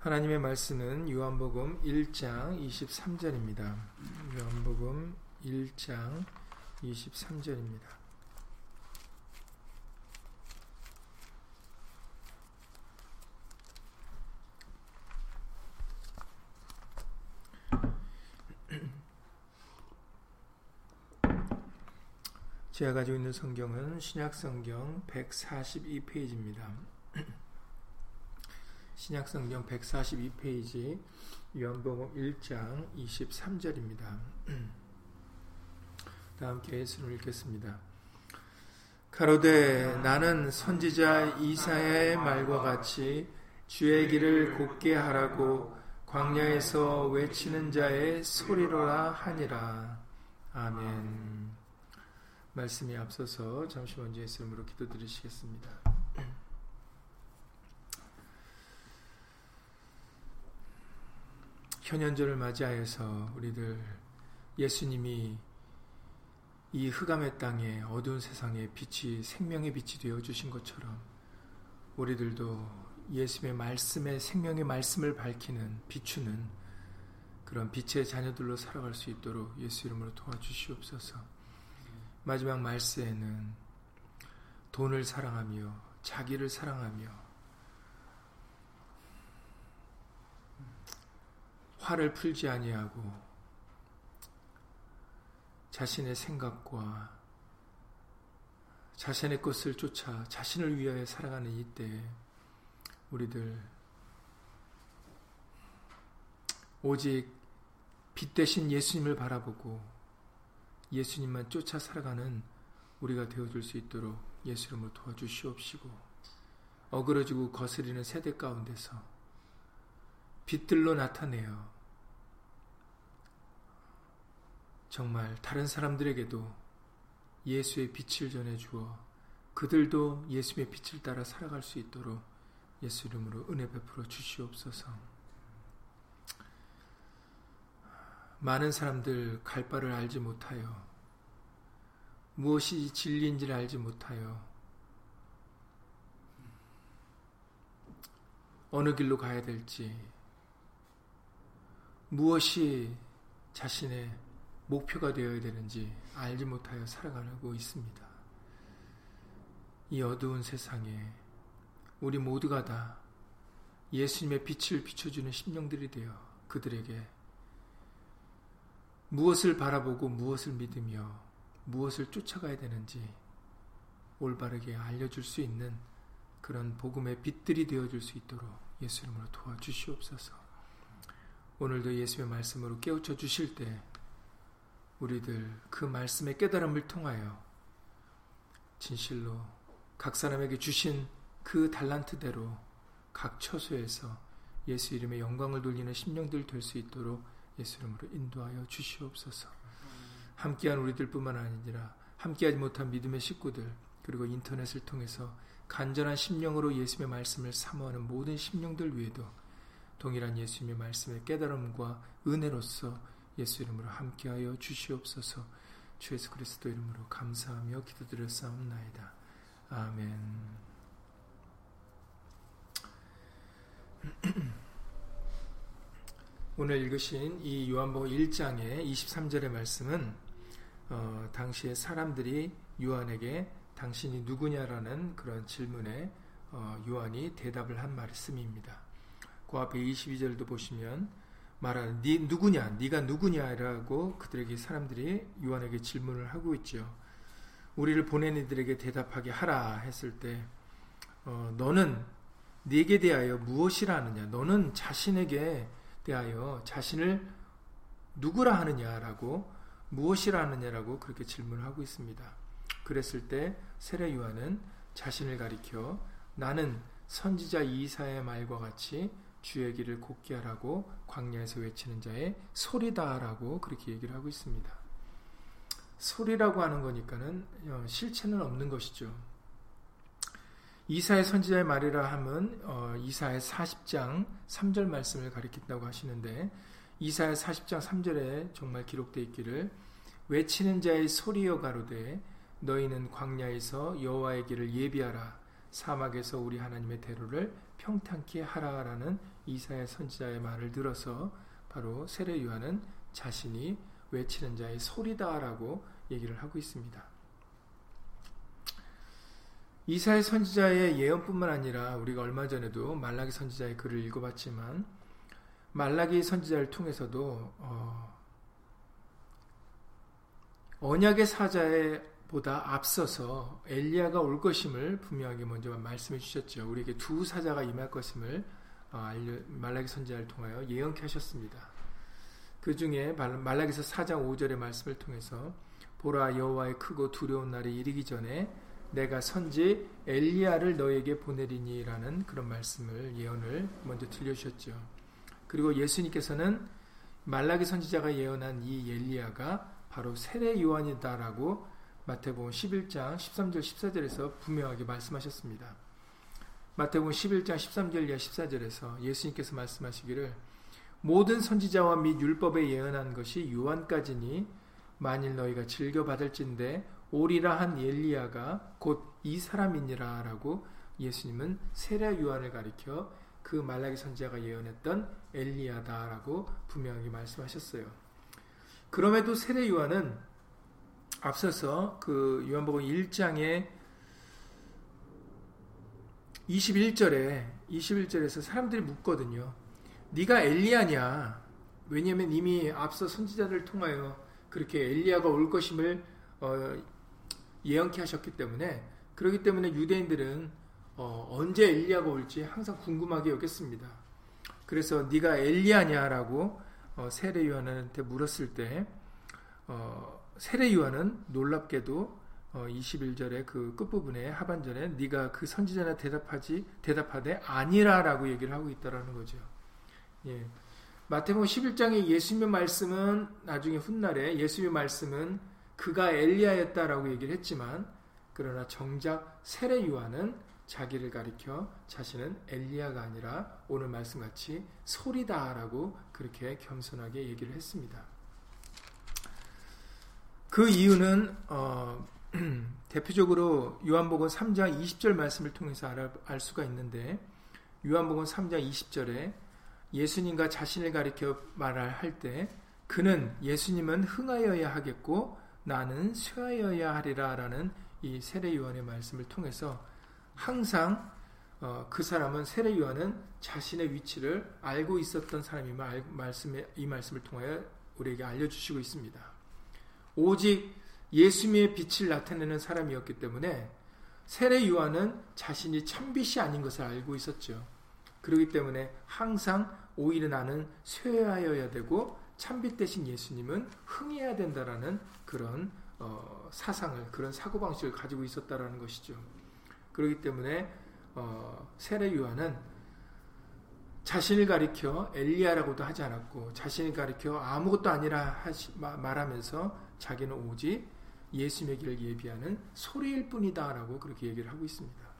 하나님의 말씀은 요한복음 1장 23절입니다. 요한복음 1장 23절입니다. 제가 가지고 있는 성경은 신약 성경 142페이지입니다. 신약 성경 142페이지 요한복음 1장 23절입니다. 다 함께 예수를 읽겠습니다. 가로되 나는 선지자 이사의 말과 같이 주의 길을 곧게 하라고 광야에서 외치는 자의 소리로라 하니라. 아멘. 말씀이 앞서서 잠시 먼저 예수님으로 기도드리시겠습니다. 현현절을 맞이하여서 우리들 예수님이 이 흑암의 땅에 어두운 세상에 빛이 생명의 빛이 되어 주신 것처럼 우리들도 예수님의 말씀에 생명의 말씀을 밝히는 비추는 그런 빛의 자녀들로 살아갈 수 있도록 예수 이름으로 도와주시옵소서. 마지막 말세에는 돈을 사랑하며 자기를 사랑하며 화를 풀지 아니하고 자신의 생각과 자신의 것을 쫓아 자신을 위하여 살아가는 이때에 우리들 오직 빛 대신 예수님을 바라보고 예수님만 쫓아 살아가는 우리가 되어줄 수 있도록 예수 이름으로 도와주시옵시고 어그러지고 거스리는 세대 가운데서 빛들로 나타내어 정말 다른 사람들에게도 예수의 빛을 전해주어 그들도 예수의 빛을 따라 살아갈 수 있도록 예수 이름으로 은혜 베풀어 주시옵소서. 많은 사람들 갈 바를 알지 못하여 무엇이 진리인지를 알지 못하여 어느 길로 가야 될지 무엇이 자신의 목표가 되어야 되는지 알지 못하여 살아가고 있습니다. 이 어두운 세상에 우리 모두가 다 예수님의 빛을 비춰주는 심령들이 되어 그들에게 무엇을 바라보고 무엇을 믿으며 무엇을 쫓아가야 되는지 올바르게 알려줄 수 있는 그런 복음의 빛들이 되어줄 수 있도록 예수 이름으로 도와주시옵소서. 오늘도 예수의 말씀으로 깨우쳐 주실 때 우리들 그 말씀의 깨달음을 통하여 진실로 각 사람에게 주신 그 달란트대로 각 처소에서 예수 이름의 영광을 돌리는 심령들 될 수 있도록 예수 이름으로 인도하여 주시옵소서. 함께한 우리들뿐만 아니라 함께하지 못한 믿음의 식구들 그리고 인터넷을 통해서 간절한 심령으로 예수의 말씀을 사모하는 모든 심령들 위에도 동일한 예수님의 말씀의 깨달음과 은혜로서 예수 이름으로 함께하여 주시옵소서. 주 예수 그리스도 이름으로 감사하며 기도드렸사옵나이다. 아멘. 오늘 읽으신 이 요한복음 1장의 23절의 말씀은 어, 당시에 사람들이 요한에게 당신이 누구냐라는 그런 질문에 어, 요한이 대답을 한 말씀입니다. 그 앞에 22절도 보시면 말하는 네 누구냐, 네가 누구냐라고 그들에게 사람들이 요한에게 질문을 하고 있죠. 우리를 보낸 이들에게 대답하게 하라 했을 때 어, 너는 네게 대하여 무엇이라 하느냐? 너는 자신에게 대하여 자신을 누구라 하느냐라고 무엇이라 하느냐라고 그렇게 질문을 하고 있습니다. 그랬을 때 세례 요한은 자신을 가리켜 나는 선지자 이사의 말과 같이 주의 길을 곱게 하라고 광야에서 외치는 자의 소리다라고 그렇게 얘기를 하고 있습니다. 소리라고 하는 거니까는 어, 실체는 없는 것이죠. 이사의 선지자의 말이라 함은 어, 이사의 40장 3절 말씀을 가리킨다고 하시는데 이사의 40장 3절에 정말 기록되어 있기를 외치는 자의 소리여 가로되 너희는 광야에서 여호와의 길을 예비하라 사막에서 우리 하나님의 대로를 평탄케 하라라는 이사야 선지자의 말을 들어서 바로 세례 요한은 자신이 외치는 자의 소리다라고 얘기를 하고 있습니다. 이사야 선지자의 예언뿐만 아니라 우리가 얼마 전에도 말라기 선지자의 글을 읽어봤지만 말라기 선지자를 통해서도 어, 언약의 사자의 보다 앞서서 엘리야가 올 것임을 분명하게 먼저 말씀해 주셨죠. 우리에게 두 사자가 임할 것임을 어, 말라기 선지자를 통하여 예언케 하셨습니다. 그 중에 말라기서 4장 5절의 말씀을 통해서 보라 여호와의 크고 두려운 날이 이르기 전에 내가 선지 엘리야를 너에게 보내리니라는 그런 말씀을 예언을 먼저 들려주셨죠. 그리고 예수님께서는 말라기 선지자가 예언한 이 엘리야가 바로 세례 요한이다라고 마태복음 11장 13절 14절에서 분명하게 말씀하셨습니다. 마태복음 11장 13절 이하 14절에서 예수님께서 말씀하시기를 모든 선지자와 및 율법에 예언한 것이 요한까지니 만일 너희가 즐겨 받을진대 오리라 한 엘리야가 곧 이 사람이니라라고 예수님은 세례 요한을 가리켜 그 말라기 선지자가 예언했던 엘리야다라고 분명하게 말씀하셨어요. 그럼에도 세례 요한은 앞서서 그 요한복음 1장에 21절에 21절에서 사람들이 묻거든요. 네가 엘리야냐? 왜냐하면 이미 앞서 선지자를 통하여 그렇게 엘리야가 올 것임을 어, 예언케 하셨기 때문에 그렇기 때문에 유대인들은 어, 언제 엘리야가 올지 항상 궁금하게 여겼습니다. 그래서 네가 엘리야냐라고 어, 세례 요한한테 물었을 때 어, 세례 요한은 놀랍게도 어, 21절의 그 끝부분에 하반절에 네가 그 선지자나 대답하지 대답하되 아니라라고 얘기를 하고 있다라는 거죠. 예. 마태복음 11장의 예수님의 말씀은 나중에 훗날에 예수님의 말씀은 그가 엘리야였다라고 얘기를 했지만 그러나 정작 세례 요한은 자기를 가리켜 자신은 엘리야가 아니라 오늘 말씀같이 소리다라고 그렇게 겸손하게 얘기를 했습니다. 그 이유는 어, 대표적으로 요한복음 3장 20절 말씀을 통해서 알, 알 수가 있는데 요한복음 3장 20절에 예수님과 자신을 가리켜 말할 때 그는 예수님은 흥하여야 하겠고 나는 쇠하여야 하리라라는 이 세례 요한의 말씀을 통해서 항상 어, 그 사람은 세례 요한은 자신의 위치를 알고 있었던 사람임을 말씀에, 이 말씀을 통하여 우리에게 알려주시고 있습니다. 오직 예수님의 빛을 나타내는 사람이었기 때문에 세례 요한은 자신이 참빛이 아닌 것을 알고 있었죠. 그렇기 때문에 항상 오히려 나는 쇠하여야 되고 참빛 대신 예수님은 흥해야 된다라는 그런 어, 사상을 그런 사고 방식을 가지고 있었다라는 것이죠. 그렇기 때문에 어, 세례 요한은 자신을 가리켜 엘리야라고도 하지 않았고 자신을 가리켜 아무것도 아니라 하시, 말하면서 자기는 오직 예수님의 길을 예비하는 소리일 뿐이다라고 그렇게 얘기를 하고 있습니다.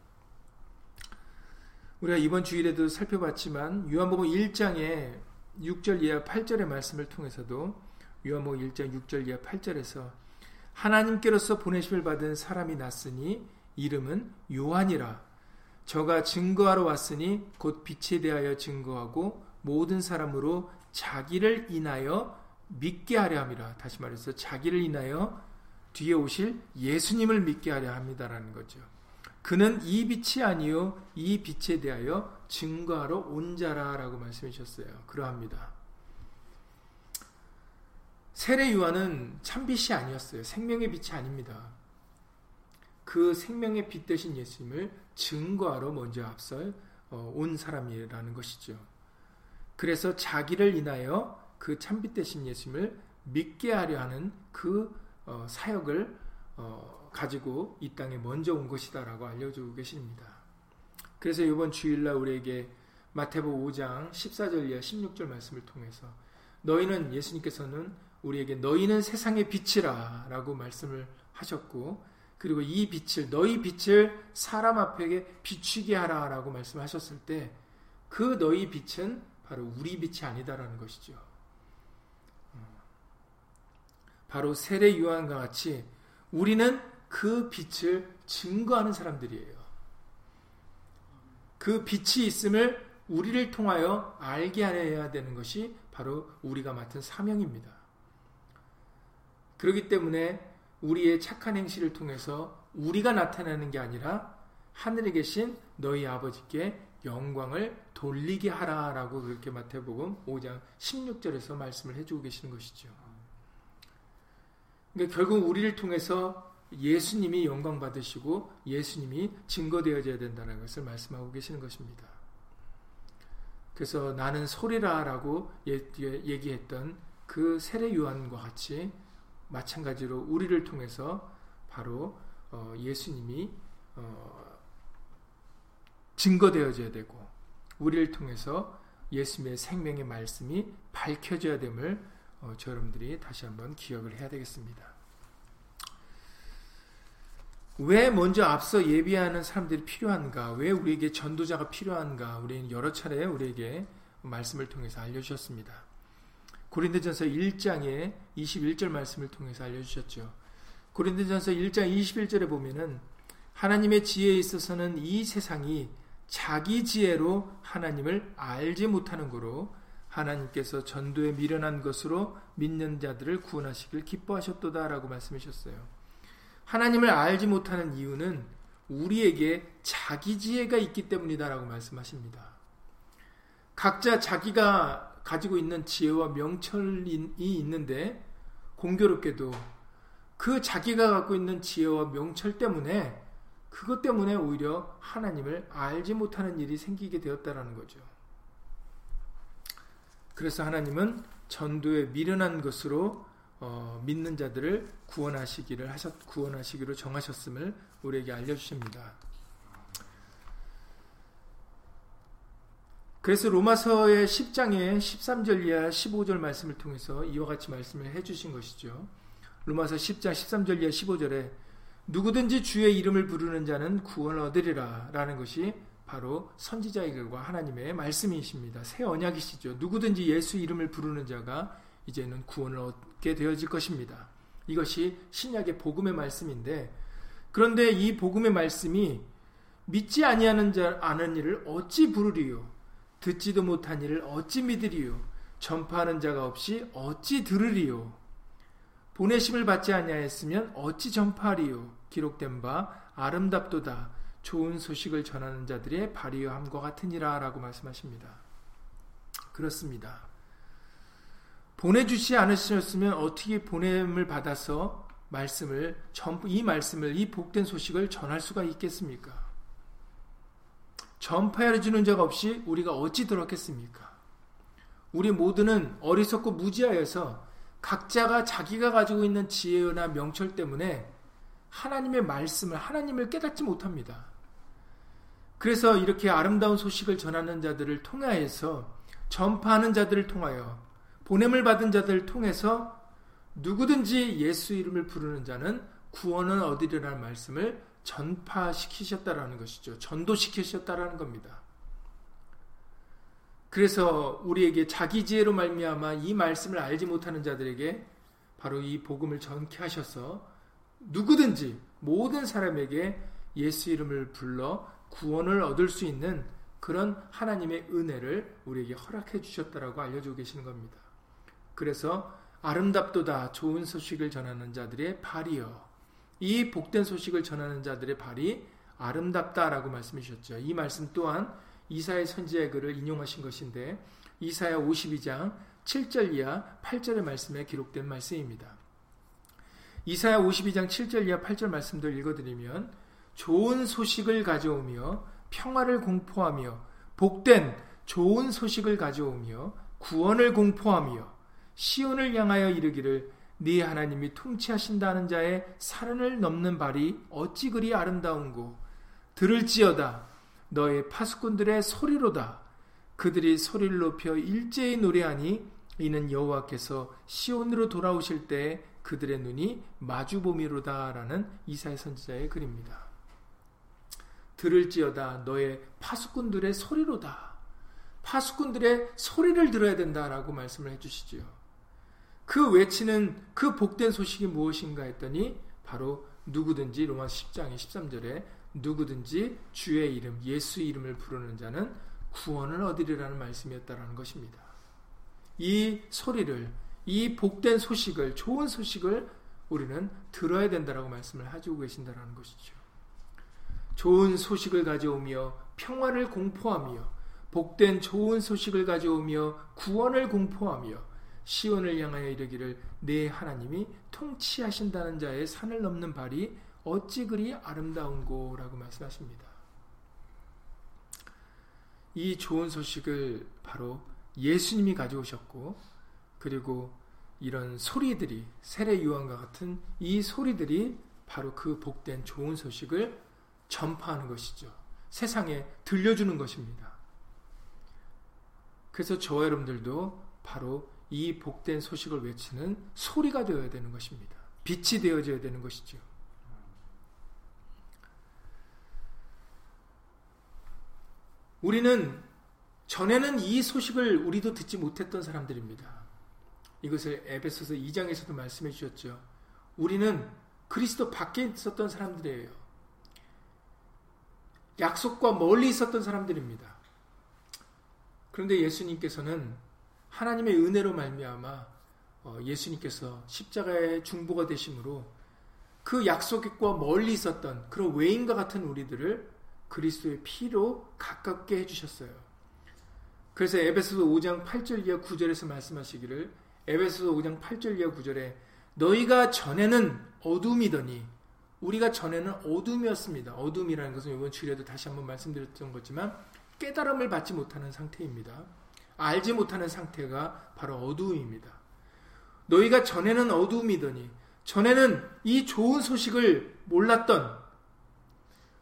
우리가 이번 주일에도 살펴봤지만 요한복음 1장에 6절 이하 8절의 말씀을 통해서도 요한복음 1장 6절 이하 8절에서 하나님께로서 보내심을 받은 사람이 났으니 이름은 요한이라 저가 증거하러 왔으니 곧 빛에 대하여 증거하고 모든 사람으로 자기를 인하여 믿게 하려 함이라 다시 말해서 자기를 인하여 뒤에 오실 예수님을 믿게 하려 합니다라는 거죠. 그는 이 빛이 아니요 이 빛에 대하여 증거하러 온 자라라고 말씀해 주셨어요. 그러합니다. 세례 요한은 참빛이 아니었어요. 생명의 빛이 아닙니다. 그 생명의 빛 대신 예수님을 증거하러 먼저 앞서 어, 온 사람이라는 것이죠. 그래서 자기를 인하여 그 참빛 대신 예수님을 믿게 하려 하는 그 어, 사역을 어, 가지고 이 땅에 먼저 온 것이다라고 알려주고 계십니다. 그래서 이번 주일날 우리에게 마태복 5장 14절 이하 16절 말씀을 통해서 너희는 예수님께서는 우리에게 너희는 세상의 빛이라 라고 말씀을 하셨고 그리고 이 빛을 너희 빛을 사람 앞에 비추게 하라 라고 말씀하셨을 때 그 너희 빛은 바로 우리 빛이 아니다라는 것이죠. 바로 세례 요한과 같이 우리는 그 빛을 증거하는 사람들이에요. 그 빛이 있음을 우리를 통하여 알게 해야 되는 것이 바로 우리가 맡은 사명입니다. 그렇기 때문에 우리의 착한 행실을 통해서 우리가 나타나는 게 아니라 하늘에 계신 너희 아버지께 영광을 돌리게 하라라고 그렇게 마태복음 5장 16절에서 말씀을 해주고 계시는 것이죠. 그러니까 결국 우리를 통해서 예수님이 영광 받으시고 예수님이 증거되어져야 된다는 것을 말씀하고 계시는 것입니다. 그래서 나는 소리라라고 얘기했던 그 세례 요한과 같이 마찬가지로 우리를 통해서 바로 어, 예수님이 어, 증거되어져야 되고 우리를 통해서 예수님의 생명의 말씀이 밝혀져야 됨을 어, 여러분들이 다시 한번 기억을 해야 되겠습니다. 왜 먼저 앞서 예비하는 사람들이 필요한가? 왜 우리에게 전도자가 필요한가? 우리는 여러 차례 우리에게 말씀을 통해서 알려주셨습니다. 고린도전서 1장의 21절 말씀을 통해서 알려주셨죠. 고린도전서 1장 21절에 보면은 하나님의 지혜에 있어서는 이 세상이 자기 지혜로 하나님을 알지 못하는 거로 하나님께서 전도에 미련한 것으로 믿는 자들을 구원하시길 기뻐하셨도다라고 말씀하셨어요. 하나님을 알지 못하는 이유는 우리에게 자기 지혜가 있기 때문이다라고 말씀하십니다. 각자 자기가 가지고 있는 지혜와 명철이 있는데 공교롭게도 그 자기가 갖고 있는 지혜와 명철 때문에 그것 때문에 오히려 하나님을 알지 못하는 일이 생기게 되었다라는 거죠. 그래서 하나님은 전도에 미련한 것으로 어, 믿는 자들을 구원하시기를 하셨 구원하시기로 정하셨음을 우리에게 알려 주십니다. 그래서 로마서의 10장의 13절 이하 15절 말씀을 통해서 이와 같이 말씀을 해 주신 것이죠. 로마서 10장 13절 이하 15절에 누구든지 주의 이름을 부르는 자는 구원을 얻으리라 라는 것이 바로 선지자에게과 하나님의 말씀이십니다. 새 언약이시죠. 누구든지 예수 이름을 부르는 자가 이제는 구원을 얻게 되어질 것입니다. 이것이 신약의 복음의 말씀인데 그런데 이 복음의 말씀이 믿지 아니하는 자 아는 일을 어찌 부르리요 듣지도 못한 일을 어찌 믿으리요 전파하는 자가 없이 어찌 들으리요 보내심을 받지 아니하였으면 어찌 전파하리요 기록된 바 아름답도다 좋은 소식을 전하는 자들의 발휘함과 같으니라 라고 말씀하십니다. 그렇습니다. 보내주지 않으셨으면 어떻게 보냄을 받아서 말씀을 이 말씀을 이 복된 소식을 전할 수가 있겠습니까? 전파해 주는 자가 없이 우리가 어찌 들었겠습니까? 우리 모두는 어리석고 무지하여서 각자가 자기가 가지고 있는 지혜나 명철 때문에 하나님의 말씀을 하나님을 깨닫지 못합니다. 그래서 이렇게 아름다운 소식을 전하는 자들을 통하여서 전파하는 자들을 통하여 보냄을 받은 자들을 통해서 누구든지 예수 이름을 부르는 자는 구원을 얻으리라는 말씀을 전파시키셨다라는 것이죠. 전도시키셨다라는 겁니다. 그래서 우리에게 자기 지혜로 말미암아 이 말씀을 알지 못하는 자들에게 바로 이 복음을 전케 하셔서 누구든지 모든 사람에게 예수 이름을 불러 구원을 얻을 수 있는 그런 하나님의 은혜를 우리에게 허락해 주셨다라고 알려주고 계시는 겁니다. 그래서 아름답도다 좋은 소식을 전하는 자들의 발이여. 이 복된 소식을 전하는 자들의 발이 아름답다라고 말씀해 주셨죠. 이 말씀 또한 이사의 선지의 글을 인용하신 것인데 이사야 52장 7절 이하 8절의 말씀에 기록된 말씀입니다. 이사야 52장 7절 이하 8절 말씀들 읽어드리면 좋은 소식을 가져오며 평화를 공포하며 복된 좋은 소식을 가져오며 구원을 공포하며 시온을 향하여 이르기를 네 하나님이 통치하신다는 자의 사른을 넘는 발이 어찌 그리 아름다운고 들을지어다 너의 파수꾼들의 소리로다 그들이 소리를 높여 일제히 노래하니 이는 여호와께서 시온으로 돌아오실 때 그들의 눈이 마주보미로다라는 이사의 선지자의 글입니다. 들을지어다 너의 파수꾼들의 소리로다. 파수꾼들의 소리를 들어야 된다라고 말씀을 해주시지요. 그 외치는 그 복된 소식이 무엇인가 했더니 바로 누구든지 로마 10장의 13절에 누구든지 주의 이름 예수 이름을 부르는 자는 구원을 얻으리라는 말씀이었다라는 것입니다. 이 소리를 이 복된 소식을 좋은 소식을 우리는 들어야 된다라고 말씀을 하시고 계신다라는 것이죠. 좋은 소식을 가져오며 평화를 공포하며 복된 좋은 소식을 가져오며 구원을 공포하며 시온을 향하여 이르기를 내 하나님이 통치하신다는 자의 산을 넘는 발이 어찌 그리 아름다운고라고 말씀하십니다. 이 좋은 소식을 바로 예수님이 가져오셨고 그리고 이런 소리들이 세례 요한과 같은 이 소리들이 바로 그 복된 좋은 소식을 전파하는 것이죠. 세상에 들려주는 것입니다. 그래서 저와 여러분들도 바로 이 복된 소식을 외치는 소리가 되어야 되는 것입니다. 빛이 되어져야 되는 것이죠. 우리는 전에는 이 소식을 우리도 듣지 못했던 사람들입니다. 이것을 에베소서 2장에서도 말씀해 주셨죠. 우리는 그리스도 밖에 있었던 사람들이에요. 약속과 멀리 있었던 사람들입니다. 그런데 예수님께서는 하나님의 은혜로 말미암아 어, 예수님께서 십자가의 중보가 되심으로 그 약속과 멀리 있었던 그런 외인과 같은 우리들을 그리스도의 피로 가깝게 해주셨어요. 그래서 에베소서 5장 8절 이하 9절에서 말씀하시기를 에베소서 5장 8절 이하 9절에 너희가 전에는 어둠이더니 우리가 전에는 어둠이었습니다. 어둠이라는 것은 이번 주일에도 다시 한번 말씀드렸던 거지만 깨달음을 받지 못하는 상태입니다. 알지 못하는 상태가 바로 어두움입니다. 너희가 전에는 어두움이더니 전에는 이 좋은 소식을 몰랐던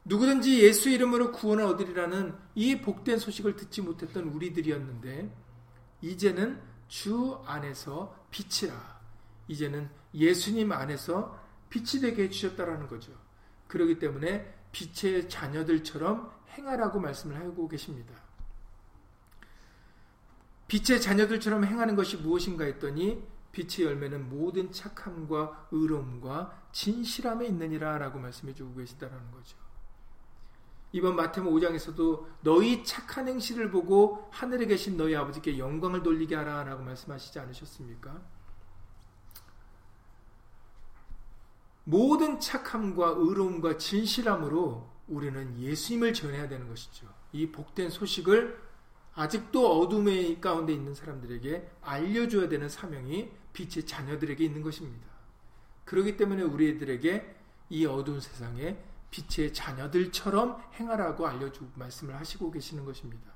누구든지 예수 이름으로 구원을 얻으리라는 이 복된 소식을 듣지 못했던 우리들이었는데 이제는 주 안에서 빛이라. 이제는 예수님 안에서 빛이 되게 해주셨다라는 거죠. 그러기 때문에 빛의 자녀들처럼 행하라고 말씀을 하고 계십니다. 빛의 자녀들처럼 행하는 것이 무엇인가 했더니 빛의 열매는 모든 착함과 의로움과 진실함에 있느니라 라고 말씀해 주고 계시다라는 거죠. 이번 마태복 5장에서도 너희 착한 행실을 보고 하늘에 계신 너희 아버지께 영광을 돌리게 하라 라고 말씀하시지 않으셨습니까? 모든 착함과 의로움과 진실함으로 우리는 예수님을 전해야 되는 것이죠. 이 복된 소식을 아직도 어둠의 가운데 있는 사람들에게 알려줘야 되는 사명이 빛의 자녀들에게 있는 것입니다. 그렇기 때문에 우리들에게 이 어두운 세상에 빛의 자녀들처럼 행하라고 알려주고 말씀을 하시고 계시는 것입니다.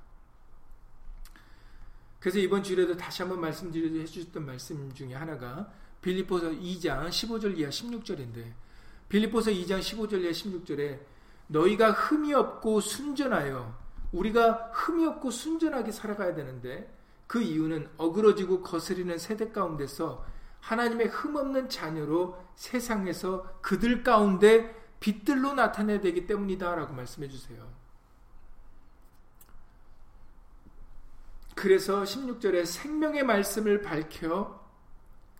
그래서 이번 주일에도 다시 한번 말씀드려 주셨던 말씀 중에 하나가 빌립보서 2장 15절 이하 16절인데 빌립보서 2장 15절 이하 16절에 너희가 흠이 없고 순전하여 우리가 흠이 없고 순전하게 살아가야 되는데 그 이유는 어그러지고 거스리는 세대 가운데서 하나님의 흠 없는 자녀로 세상에서 그들 가운데 빛들로 나타내야 되기 때문이다 라고 말씀해 주세요. 그래서 16절에 생명의 말씀을 밝혀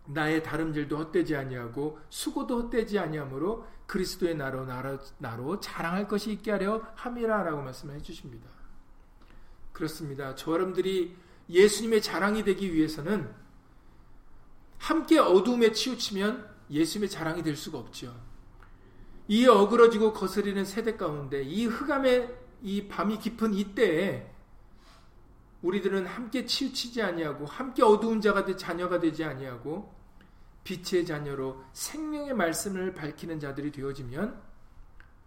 나의 다름질도 헛되지 아니하고 수고도 헛되지 아니하므로 그리스도의 나로 나로, 나로 자랑할 것이 있게 하려 함이라라고 말씀해 주십니다. 그렇습니다. 저 여러분들이 예수님의 자랑이 되기 위해서는 함께 어둠에 치우치면 예수님의 자랑이 될 수가 없죠. 이 어그러지고 거스리는 세대 가운데 이 흑암의 이 밤이 깊은 이때에 우리들은 함께 치우치지 아니하고 함께 어두운 자가 되 자녀가 되지 아니하고 빛의 자녀로 생명의 말씀을 밝히는 자들이 되어지면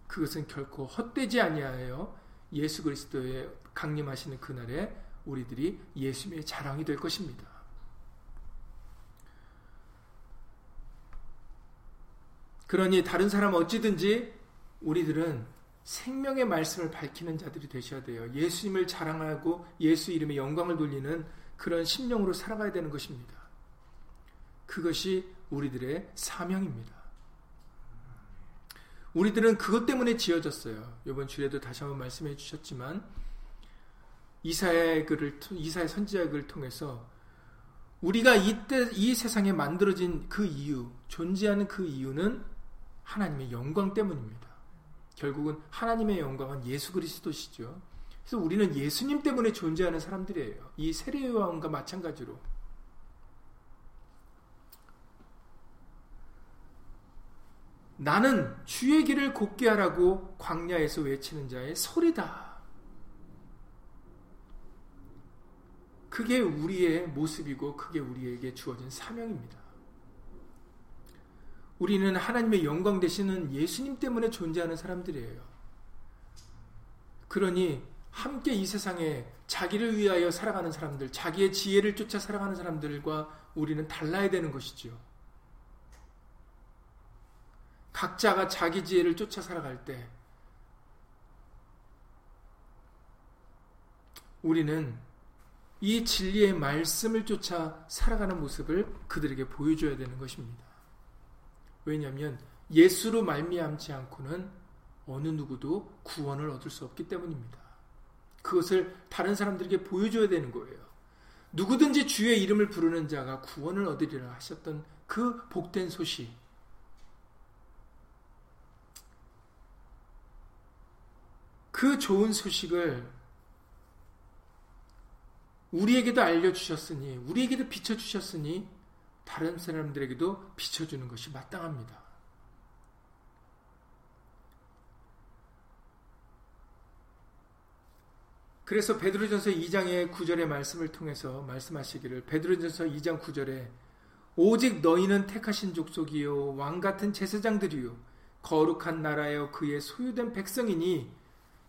그것은 결코 헛되지 아니하여 예수 그리스도의 강림하시는 그날에 우리들이 예수님의 자랑이 될 것입니다. 그러니 다른 사람 어찌든지 우리들은 생명의 말씀을 밝히는 자들이 되셔야 돼요. 예수님을 자랑하고 예수 이름의 영광을 돌리는 그런 심령으로 살아가야 되는 것입니다. 그것이 우리들의 사명입니다. 우리들은 그것 때문에 지어졌어요. 이번 주에도 다시 한번 말씀해 주셨지만 이사의 글을 이사의 선지자의 글을 통해서 우리가 이때 이 세상에 만들어진 그 이유, 존재하는 그 이유는 하나님의 영광 때문입니다. 결국은 하나님의 영광은 예수 그리스도시죠. 그래서 우리는 예수님 때문에 존재하는 사람들이에요. 이 세례요한과 마찬가지로. 나는 주의 길을 곱게 하라고 광야에서 외치는 자의 소리다. 그게 우리의 모습이고 그게 우리에게 주어진 사명입니다. 우리는 하나님의 영광 되시는 예수님 때문에 존재하는 사람들이에요. 그러니 함께 이 세상에 자기를 위하여 살아가는 사람들, 자기의 지혜를 쫓아 살아가는 사람들과 우리는 달라야 되는 것이지요. 각자가 자기 지혜를 쫓아 살아갈 때 우리는 이 진리의 말씀을 쫓아 살아가는 모습을 그들에게 보여줘야 되는 것입니다. 왜냐하면 예수로 말미암지 않고는 어느 누구도 구원을 얻을 수 없기 때문입니다. 그것을 다른 사람들에게 보여줘야 되는 거예요. 누구든지 주의 이름을 부르는 자가 구원을 얻으리라 하셨던 그 복된 소식, 그 좋은 소식을 우리에게도 알려주셨으니, 우리에게도 비춰주셨으니, 다른 사람들에게도 비춰주는 것이 마땅합니다. 그래서 베드로전서 2장의 9절의 말씀을 통해서 말씀하시기를 베드로전서 2장 9절에 오직 너희는 택하신 족속이요 왕 같은 제사장들이요 거룩한 나라여 그의 소유된 백성이니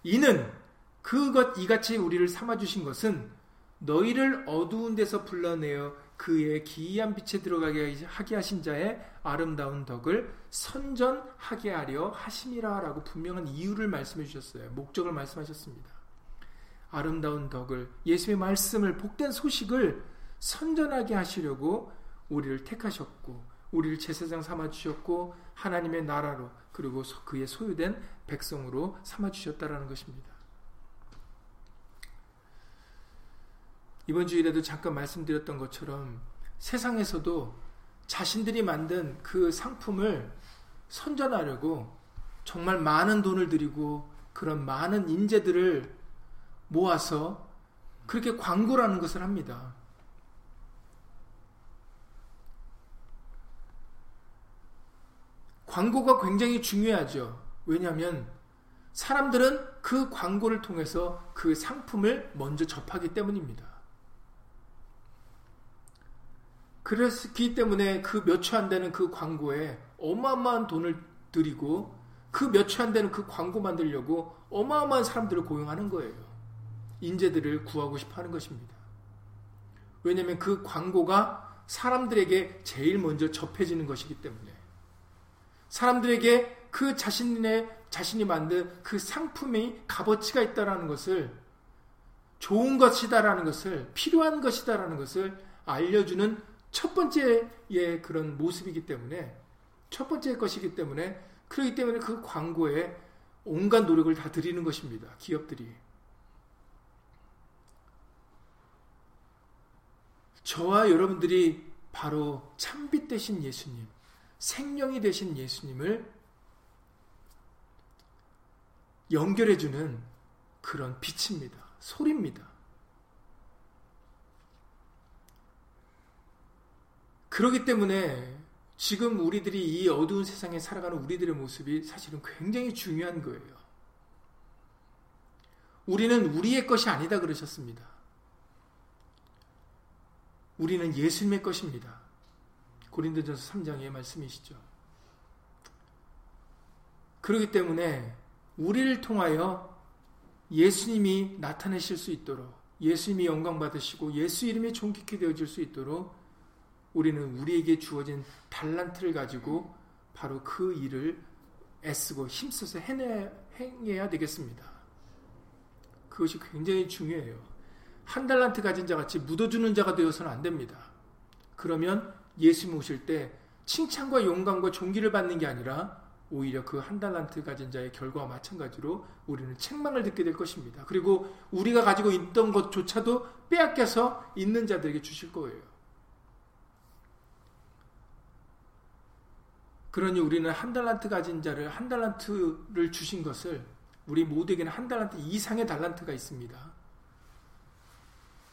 이는 그것 이같이 우리를 삼아 주신 것은 너희를 어두운 데서 불러내어 그의 기이한 빛에 들어가게 하게 하신 자의 아름다운 덕을 선전하게 하려 하심이라 라고 분명한 이유를 말씀해 주셨어요. 목적을 말씀하셨습니다. 아름다운 덕을 예수의 말씀을 복된 소식을 선전하게 하시려고 우리를 택하셨고 우리를 제사장 삼아 주셨고 하나님의 나라로 그리고 그의 소유된 백성으로 삼아 주셨다라는 것입니다. 이번 주일에도 잠깐 말씀드렸던 것처럼 세상에서도 자신들이 만든 그 상품을 선전하려고 정말 많은 돈을 들이고 그런 많은 인재들을 모아서 그렇게 광고라는 것을 합니다. 광고가 굉장히 중요하죠. 왜냐하면 사람들은 그 광고를 통해서 그 상품을 먼저 접하기 때문입니다. 그렇기 때문에 그 몇 초 안 되는 그 광고에 어마어마한 돈을 들이고 그 몇 초 안 되는 그 광고 만들려고 어마어마한 사람들을 고용하는 거예요. 인재들을 구하고 싶어 하는 것입니다. 왜냐하면 그 광고가 사람들에게 제일 먼저 접해지는 것이기 때문에 사람들에게 그 자신의 자신이 만든 그 상품이 값어치가 있다라는 것을 좋은 것이다라는 것을 필요한 것이다라는 것을 알려주는 첫 번째의 그런 모습이기 때문에 첫 번째 것이기 때문에 그렇기 때문에 그 광고에 온갖 노력을 다 드리는 것입니다. 기업들이. 저와 여러분들이 바로 참빛 되신 예수님, 생명이 되신 예수님을 연결해주는 그런 빛입니다. 소리입니다. 그렇기 때문에 지금 우리들이 이 어두운 세상에 살아가는 우리들의 모습이 사실은 굉장히 중요한 거예요. 우리는 우리의 것이 아니다 그러셨습니다. 우리는 예수님의 것입니다. 고린도전서 3장의 말씀이시죠. 그렇기 때문에 우리를 통하여 예수님이 나타내실 수 있도록 예수님이 영광 받으시고 예수 이름이 존귀케 되어질 수 있도록 우리는 우리에게 주어진 달란트를 가지고 바로 그 일을 애쓰고 힘써서 해내, 행해야 되겠습니다. 그것이 굉장히 중요해요. 한 달란트 가진 자 같이 묻어주는 자가 되어서는 안 됩니다. 그러면 예수님 오실 때 칭찬과 영광과 존귀를 받는 게 아니라 오히려 그 한 달란트 가진 자의 결과와 마찬가지로 우리는 책망을 듣게 될 것입니다. 그리고 우리가 가지고 있던 것조차도 빼앗겨서 있는 자들에게 주실 거예요. 그러니 우리는 한 달란트 가진 자를 한 달란트를 주신 것을 우리 모두에게는 한 달란트 이상의 달란트가 있습니다.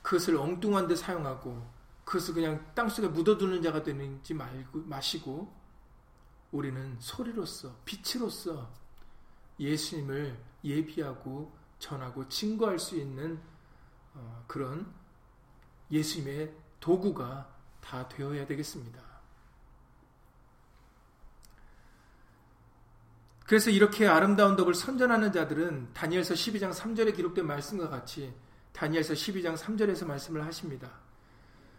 그것을 엉뚱한 데 사용하고 그것을 그냥 땅속에 묻어두는 자가 되는지 말고 마시고 우리는 소리로서 빛으로서 예수님을 예비하고 전하고 증거할 수 있는 어, 그런 예수님의 도구가 다 되어야 되겠습니다. 그래서 이렇게 아름다운 덕을 선전하는 자들은 다니엘서 12장 3절에 기록된 말씀과 같이 다니엘서 12장 3절에서 말씀을 하십니다.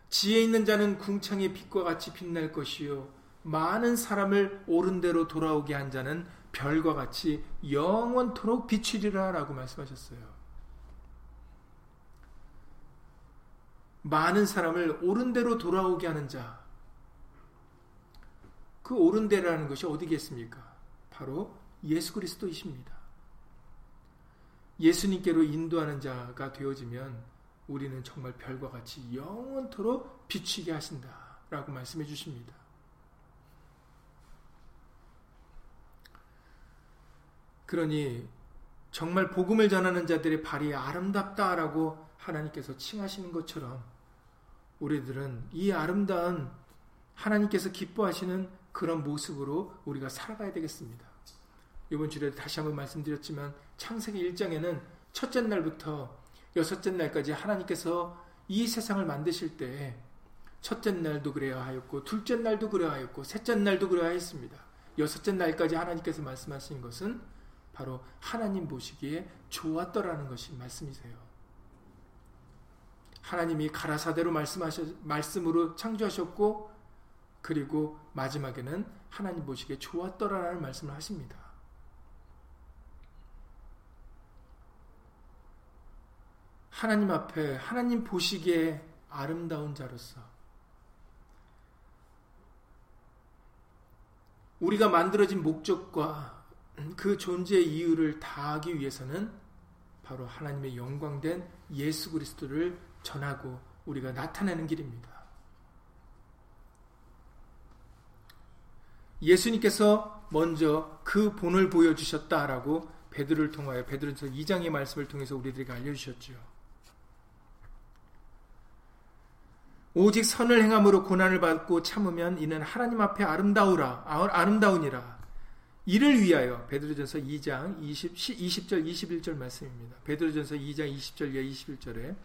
지혜 있는 자는 궁창의 빛과 같이 빛날 것이요 많은 사람을 옳은 대로 돌아오게 한 자는 별과 같이 영원토록 비추리라 라고 말씀하셨어요. 많은 사람을 옳은 대로 돌아오게 하는 자. 그 옳은 대라는 것이 어디겠습니까? 바로 예수 그리스도이십니다. 예수님께로 인도하는 자가 되어지면 우리는 정말 별과 같이 영원토록 비추게 하신다. 라고 말씀해 주십니다. 그러니 정말 복음을 전하는 자들의 발이 아름답다라고 하나님께서 칭하시는 것처럼 우리들은 이 아름다운 하나님께서 기뻐하시는 그런 모습으로 우리가 살아가야 되겠습니다. 이번 주에 다시 한번 말씀드렸지만 창세기 1장에는 첫째 날부터 여섯째 날까지 하나님께서 이 세상을 만드실 때 첫째 날도 그래야 하였고 둘째 날도 그래야 하였고 셋째 날도 그래야 했습니다. 여섯째 날까지 하나님께서 말씀하신 것은 바로 하나님 보시기에 좋았더라는 것이 말씀이세요. 하나님이 가라사대로 말씀하셔 말씀으로 창조하셨고 그리고 마지막에는 하나님 보시기에 좋았더라라는 말씀을 하십니다. 하나님 앞에 하나님 보시기에 아름다운 자로서 우리가 만들어진 목적과 그 존재의 이유를 다하기 위해서는 바로 하나님의 영광된 예수 그리스도를 전하고 우리가 나타내는 길입니다. 예수님께서 먼저 그 본을 보여주셨다라고 베드로를 통하여 베드로서 2장의 말씀을 통해서 우리들에게 알려주셨죠. 오직 선을 행함으로 고난을 받고 참으면 이는 하나님 앞에 아름다우라 아름다우니라 이를 위하여 베드로전서 2장 20, 20절 21절 말씀입니다. 베드로전서 2장 20절 21절에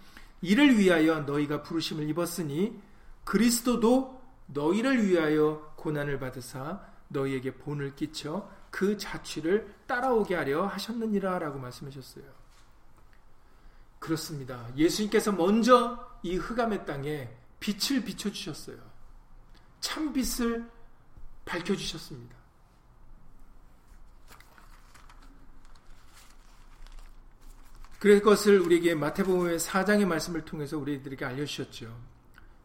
이를 위하여 너희가 부르심을 입었으니 그리스도도 너희를 위하여 고난을 받으사 너희에게 본을 끼쳐 그 자취를 따라오게 하려 하셨느니라 라고 말씀하셨어요. 그렇습니다. 예수님께서 먼저 이 흑암의 땅에 빛을 비춰주셨어요. 참 빛을 밝혀주셨습니다. 그것을 우리에게 마태복음의 4장의 말씀을 통해서 우리들에게 알려주셨죠.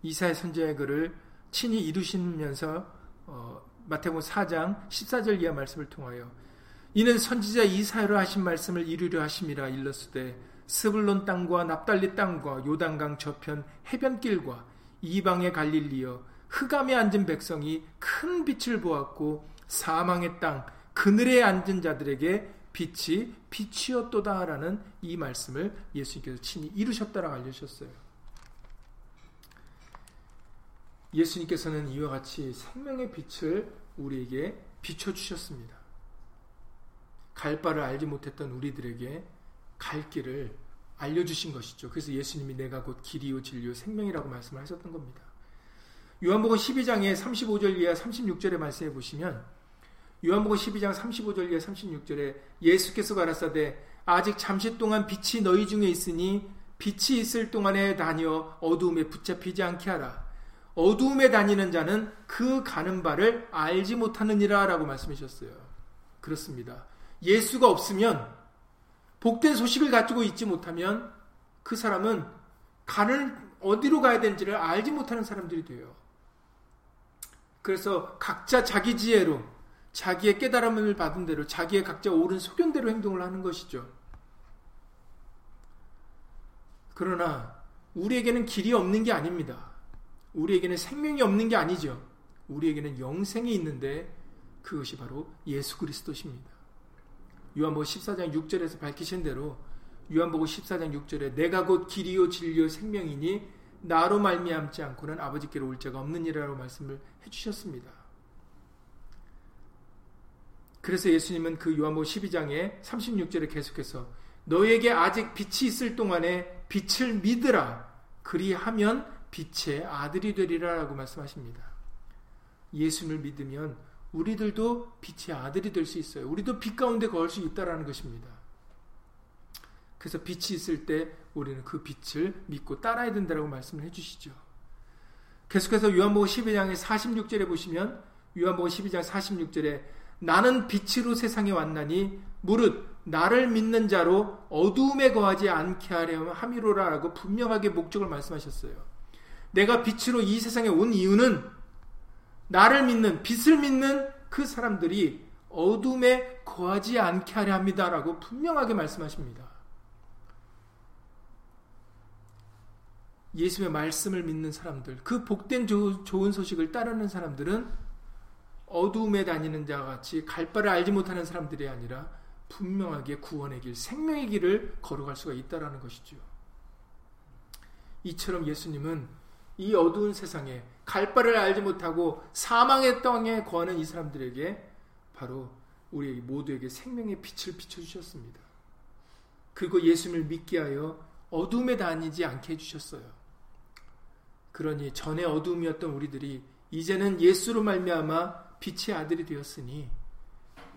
이사의 선제의 글을 친히 이루시면서 어, 마태복음 4장 14절 이하 말씀을 통하여 이는 선지자 이사야로 하신 말씀을 이루려 하심이라 일렀으되 스불론 땅과 납달리 땅과 요단강 저편 해변길과 이방의 갈릴리여 흑암에 앉은 백성이 큰 빛을 보았고 사망의 땅 그늘에 앉은 자들에게 빛이 빛이었도다라는 이 말씀을 예수님께서 친히 이루셨다라고 알려주셨어요. 예수님께서는 이와 같이 생명의 빛을 우리에게 비춰주셨습니다. 갈 바를 알지 못했던 우리들에게 갈 길을 알려주신 것이죠. 그래서 예수님이 내가 곧 길이요 진리요 생명이라고 말씀을 하셨던 겁니다. 요한복음 12장에 35절 이하 36절의 말씀해 보시면 요한복음 12장 35절 이하 36절에 예수께서 가라사대 아직 잠시 동안 빛이 너희 중에 있으니 빛이 있을 동안에 다녀 어두움에 붙잡히지 않게 하라. 어두움에 다니는 자는 그 가는 바를 알지 못하느니라 라고 말씀하셨어요. 그렇습니다. 예수가 없으면 복된 소식을 가지고 있지 못하면 그 사람은 가는 어디로 가야 되는지를 알지 못하는 사람들이 돼요. 그래서 각자 자기 지혜로 자기의 깨달음을 받은 대로 자기의 각자 옳은 소견대로 행동을 하는 것이죠. 그러나 우리에게는 길이 없는 게 아닙니다. 우리에게는 생명이 없는 게 아니죠. 우리에게는 영생이 있는데 그것이 바로 예수 그리스도십니다. 요한복음 14장 6절에서 밝히신 대로 요한복음 14장 6절에 내가 곧 길이요 진리요 생명이니 나로 말미암지 않고는 아버지께로 올 자가 없느니라고 말씀을 해주셨습니다. 그래서 예수님은 그 요한복음 12장에 36절에 계속해서 너에게 아직 빛이 있을 동안에 빛을 믿으라 그리하면 빛의 아들이 되리라라고 말씀하십니다. 예수님을 믿으면 우리들도 빛의 아들이 될 수 있어요. 우리도 빛 가운데 거할 수 있다라는 것입니다. 그래서 빛이 있을 때 우리는 그 빛을 믿고 따라야 된다고 말씀을 해주시죠. 계속해서 요한복음 12장의 46절에 보시면 요한복음 12장 46절에 나는 빛으로 세상에 왔나니 무릇 나를 믿는 자로 어두움에 거하지 않게 하려 함이로라라고 분명하게 목적을 말씀하셨어요. 내가 빛으로 이 세상에 온 이유는 나를 믿는 빛을 믿는 그 사람들이 어둠에 거하지 않게 하려 합니다라고 분명하게 말씀하십니다. 예수의 말씀을 믿는 사람들, 그 복된 좋은 소식을 따르는 사람들은 어두움에 다니는 자와 같이 갈 바를 알지 못하는 사람들이 아니라 분명하게 구원의 길, 생명의 길을 걸어갈 수가 있다라는 것이죠. 이처럼 예수님은 이 어두운 세상에 갈 바를 알지 못하고 사망의 땅에 거하는 이 사람들에게 바로 우리 모두에게 생명의 빛을 비춰주셨습니다. 그리고 예수님을 믿게 하여 어둠에 다니지 않게 해주셨어요. 그러니 전에 어둠이었던 우리들이 이제는 예수로 말미암아 빛의 아들이 되었으니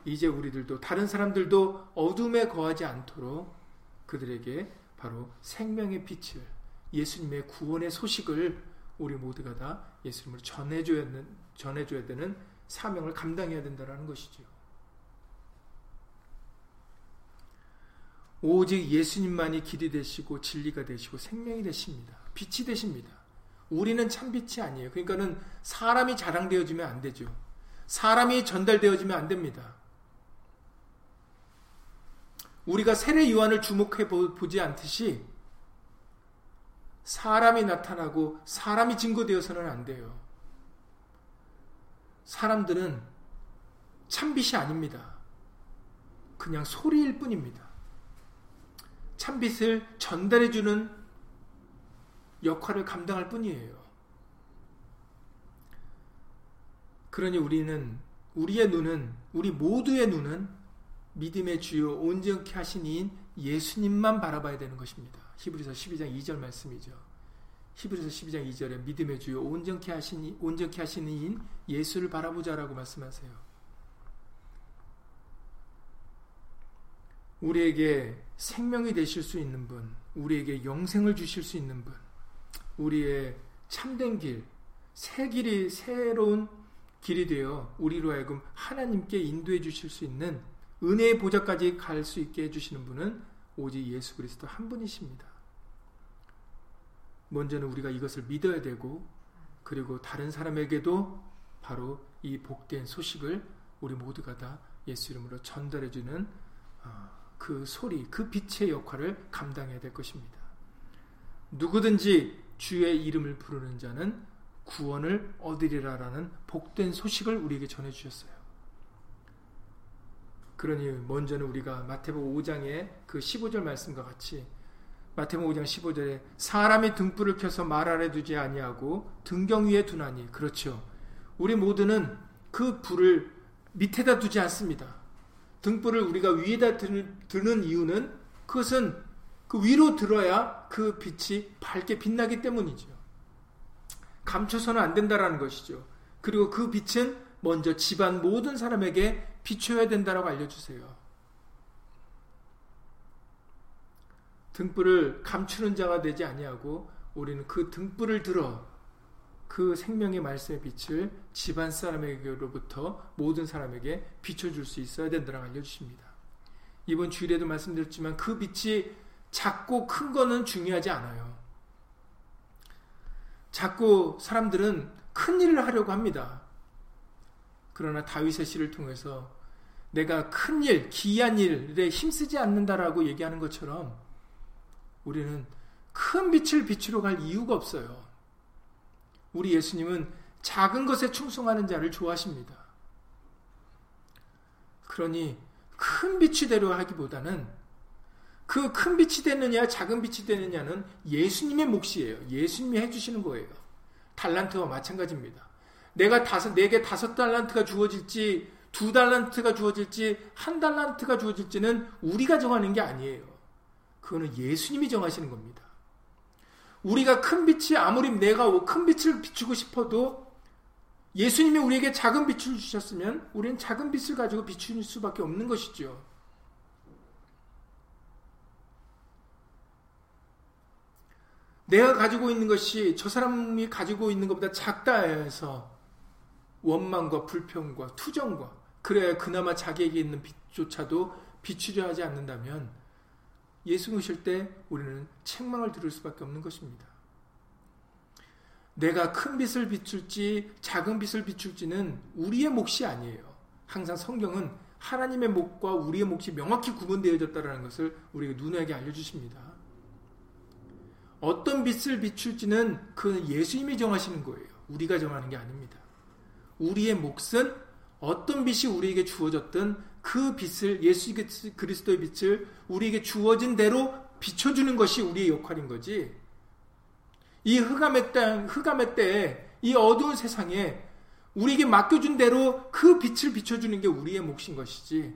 이제 우리들도 다른 사람들도 어둠에 거하지 않도록 그들에게 바로 생명의 빛을 예수님의 구원의 소식을 우리 모두가 다 예수님을 전해줘야 되는, 전해줘야 되는 사명을 감당해야 된다는 것이죠. 오직 예수님만이 길이 되시고 진리가 되시고 생명이 되십니다. 빛이 되십니다. 우리는 참 빛이 아니에요. 그러니까는 사람이 자랑되어지면 안 되죠. 사람이 전달되어지면 안 됩니다. 우리가 세례 요한을 주목해 보지 않듯이 사람이 나타나고 사람이 증거되어서는 안 돼요. 사람들은 참빛이 아닙니다. 그냥 소리일 뿐입니다. 참빛을 전달해주는 역할을 감당할 뿐이에요. 그러니 우리는, 우리의 눈은, 우리 모두의 눈은 믿음의 주요 온전케 하신 이인 예수님만 바라봐야 되는 것입니다. 히브리서 12장 2절 말씀이죠. 히브리서 12장 2절에 믿음의 주요 온전케 하시니 온전케 하시는 이인 예수를 바라보자라고 말씀하세요. 우리에게 생명이 되실 수 있는 분, 우리에게 영생을 주실 수 있는 분, 우리의 참된 길, 새 길이 새로운 길이 되어 우리로 하여금 하나님께 인도해 주실 수 있는 은혜의 보좌까지 갈 수 있게 해주시는 분은 오직 예수 그리스도 한 분이십니다. 먼저는 우리가 이것을 믿어야 되고 그리고 다른 사람에게도 바로 이 복된 소식을 우리 모두가 다 예수 이름으로 전달해주는 어, 그 소리, 그 빛의 역할을 감당해야 될 것입니다. 누구든지 주의 이름을 부르는 자는 구원을 얻으리라라는 복된 소식을 우리에게 전해주셨어요. 그러니 먼저는 우리가 마태복음 5장의 그 15절 말씀과 같이 마태복음 5장 15절에 사람이 등불을 켜서 말 아래 두지 아니하고 등경 위에 두나니 그렇죠. 우리 모두는 그 불을 밑에다 두지 않습니다. 등불을 우리가 위에다 드는 이유는 그것은 그 위로 들어야 그 빛이 밝게 빛나기 때문이죠. 감춰서는 안 된다라는 것이죠. 그리고 그 빛은 먼저 집안 모든 사람에게 비춰야 된다라고 알려주세요. 등불을 감추는 자가 되지 아니하고 우리는 그 등불을 들어 그 생명의 말씀의 빛을 집안 사람에게로부터 모든 사람에게 비춰줄 수 있어야 된다고 알려주십니다. 이번 주일에도 말씀드렸지만 그 빛이 작고 큰 거는 중요하지 않아요. 자꾸 사람들은 큰 일을 하려고 합니다. 그러나 다윗의 시를 통해서 내가 큰 일, 기이한 일에 힘쓰지 않는다라고 얘기하는 것처럼 우리는 큰 빛을 비추러 갈 이유가 없어요. 우리 예수님은 작은 것에 충성하는 자를 좋아하십니다. 그러니 큰 빛이 되려 하기보다는 그 큰 빛이 되느냐 작은 빛이 되느냐는 예수님의 몫이에요. 예수님이 해주시는 거예요. 달란트와 마찬가지입니다. 내가 다섯, 내게 다섯 달란트가 주어질지, 두 달란트가 주어질지, 한 달란트가 주어질지는 우리가 정하는 게 아니에요. 그거는 예수님이 정하시는 겁니다. 우리가 큰 빛이 아무리 내가 큰 빛을 비추고 싶어도 예수님이 우리에게 작은 빛을 주셨으면 우리는 작은 빛을 가지고 비추는 수밖에 없는 것이죠. 내가 가지고 있는 것이 저 사람이 가지고 있는 것보다 작다 해서 원망과 불평과 투정과 그래야 그나마 자기에게 있는 빛조차도 비추려 하지 않는다면 예수 오실 때 우리는 책망을 들을 수밖에 없는 것입니다. 내가 큰 빛을 비출지 작은 빛을 비출지는 우리의 몫이 아니에요. 항상 성경은 하나님의 몫과 우리의 몫이 명확히 구분되어졌다는 것을 우리에게 눈에게 알려주십니다. 어떤 빛을 비출지는 그 예수님이 정하시는 거예요. 우리가 정하는 게 아닙니다. 우리의 몫은 어떤 빛이 우리에게 주어졌든 그 빛을 예수 그리스도의 빛을 우리에게 주어진 대로 비춰주는 것이 우리의 역할인 거지. 이 흑암의 땅, 흑암의 때에 이 어두운 세상에 우리에게 맡겨준 대로 그 빛을 비춰주는 게 우리의 몫인 것이지.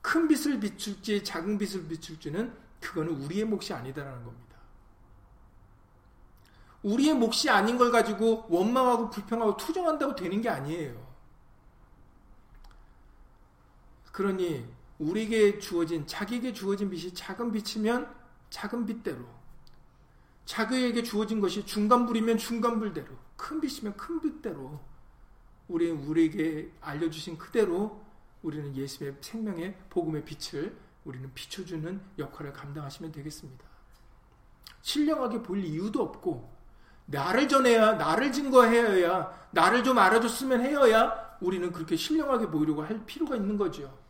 큰 빛을 비출지 작은 빛을 비출지는 그거는 우리의 몫이 아니다라는 겁니다. 우리의 몫이 아닌 걸 가지고 원망하고 불평하고 투정한다고 되는 게 아니에요. 그러니 우리에게 주어진 자기에게 주어진 빛이 작은 빛이면 작은 빛대로 자기에게 주어진 것이 중간불이면 중간불대로 큰 빛이면 큰 빛대로 우리 우리에게 알려주신 그대로 우리는 예수의 생명의 복음의 빛을 우리는 비춰주는 역할을 감당하시면 되겠습니다. 신령하게 보일 이유도 없고 나를 전해야 나를 증거해야 나를 좀 알아줬으면 해야 우리는 그렇게 신령하게 보이려고 할 필요가 있는 거죠.